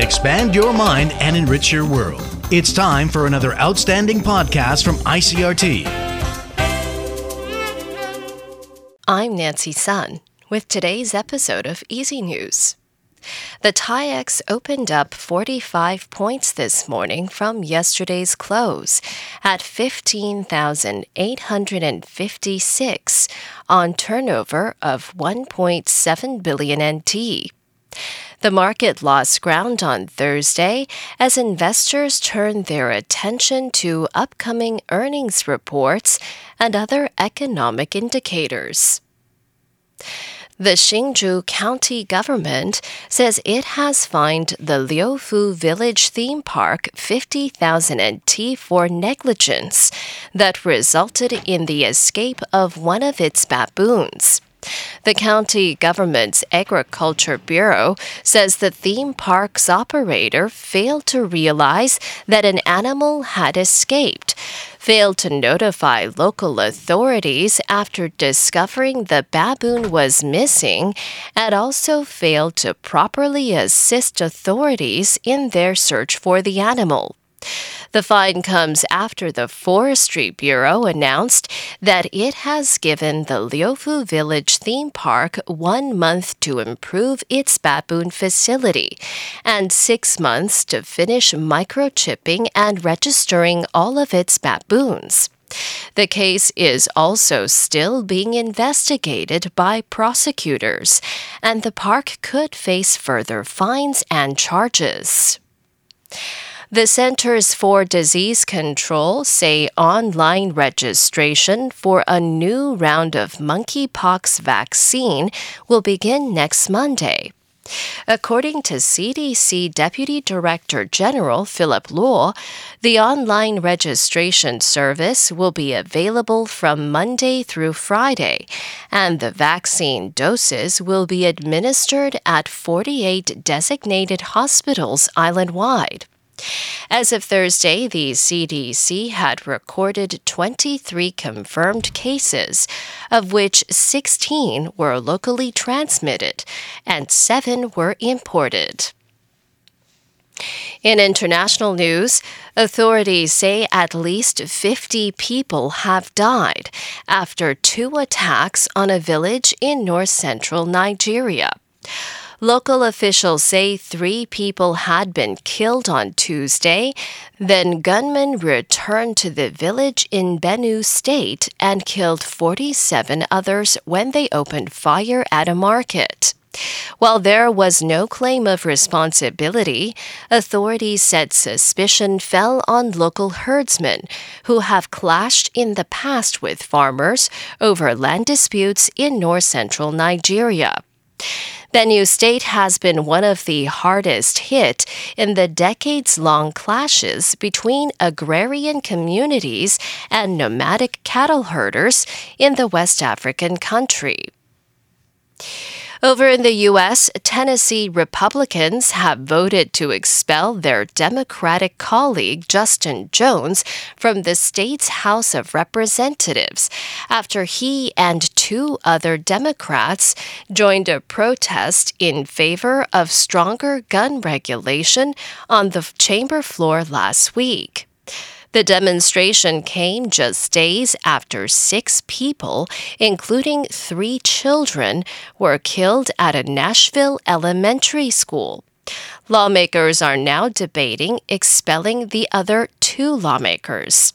Expand your mind and enrich your world. It's time for another outstanding podcast from ICRT. I'm Nancy Sun with today's episode of EZ News. The TAIEX opened up 45 points this morning from yesterday's close at 15,856 on turnover of 1.7 billion NT. The market lost ground on Thursday as investors turned their attention to upcoming earnings reports and other economic indicators. The Hsinchu County government says it has fined the Leofoo Village theme park 50,000 NT for negligence that resulted in the escape of one of its baboons. The county government's Agriculture Bureau says the theme park's operator failed to realize that an animal had escaped, failed to notify local authorities after discovering the baboon was missing, and also failed to properly assist authorities in their search for the animal. The fine comes after the Forestry Bureau announced that it has given the Leofoo Village theme park one month to improve its baboon facility and six months to finish microchipping and registering all of its baboons. The case is also still being investigated by prosecutors, and the park could face further fines and charges. The Centers for Disease Control say online registration for a new round of monkeypox vaccine will begin next Monday. According to CDC Deputy Director General Philip Luo, the online registration service will be available from Monday through Friday, and the vaccine doses will be administered at 48 designated hospitals island wide. As of Thursday, the CDC had recorded 23 confirmed cases, of which 16 were locally transmitted and 7 were imported. In international news, authorities say at least 50 people have died after two attacks on a village in north central Nigeria. Local officials say three people had been killed on Tuesday. Then gunmen returned to the village in Benue State and killed 47 others when they opened fire at a market. While there was no claim of responsibility, authorities said suspicion fell on local herdsmen who have clashed in the past with farmers over land disputes in north central Nigeria. Benue State has been one of the hardest hit in the decades long clashes between agrarian communities and nomadic cattle herders in the West African country. Over in the U.S., Tennessee Republicans have voted to expel their Democratic colleague Justin Jones from the state's House of Representatives after he and two other Democrats joined a protest in favor of stronger gun regulation on the chamber floor last week. The demonstration came just days after six people, including three children, were killed at a Nashville elementary school. Lawmakers are now debating expelling the other two lawmakers.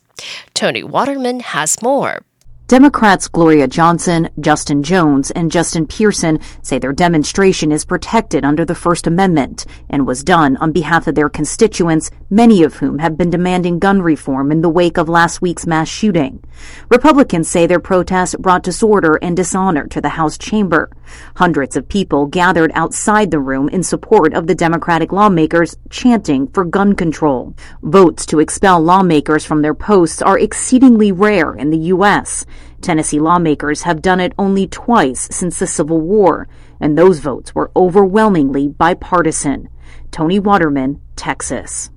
Tony Waterman has more. Democrats Gloria Johnson, Justin Jones, and Justin Pearson say their demonstration is protected under the First Amendment and was done on behalf of their constituents, many of whom have been demanding gun reform in the wake of last week's mass shooting. Republicans say their protests brought disorder and dishonor to the House chamber. Hundreds of people gathered outside the room in support of the Democratic lawmakers chanting for gun control. Votes to expel lawmakers from their posts are exceedingly rare in the U.S. Tennessee lawmakers have done it only twice since the Civil War, and those votes were overwhelmingly bipartisan. Tony Waterman, Texas.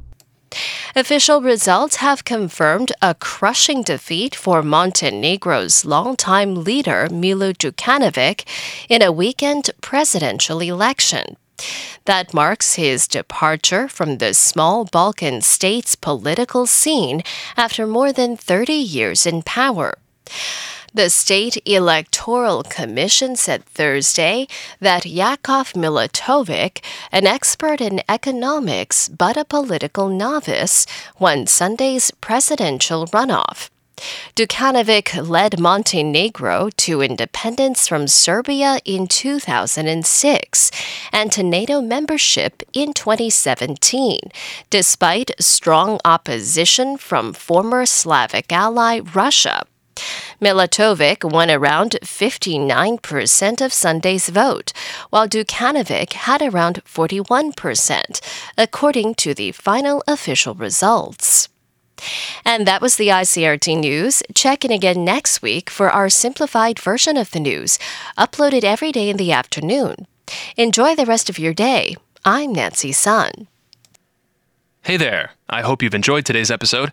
Official results have confirmed a crushing defeat for Montenegro's longtime leader Milo Djukanovic in a weekend presidential election. That marks his departure from the small Balkan state's political scene after more than 30 years in power. The State Electoral Commission said Thursday that Jakov Milatovic, an expert in economics but a political novice, won Sunday's presidential runoff. Djukanovic led Montenegro to independence from Serbia in 2006 and to NATO membership in 2017, despite strong opposition from former Slavic ally Russia. Milatovic won around 59% of Sunday's vote, while Djukanovic had around 41%, according to the final official results. And that was the ICRT news. Check in again next week for our simplified version of the news, uploaded every day in the afternoon. Enjoy the rest of your day. I'm Nancy Sun. Hey there. I hope you've enjoyed today's episode.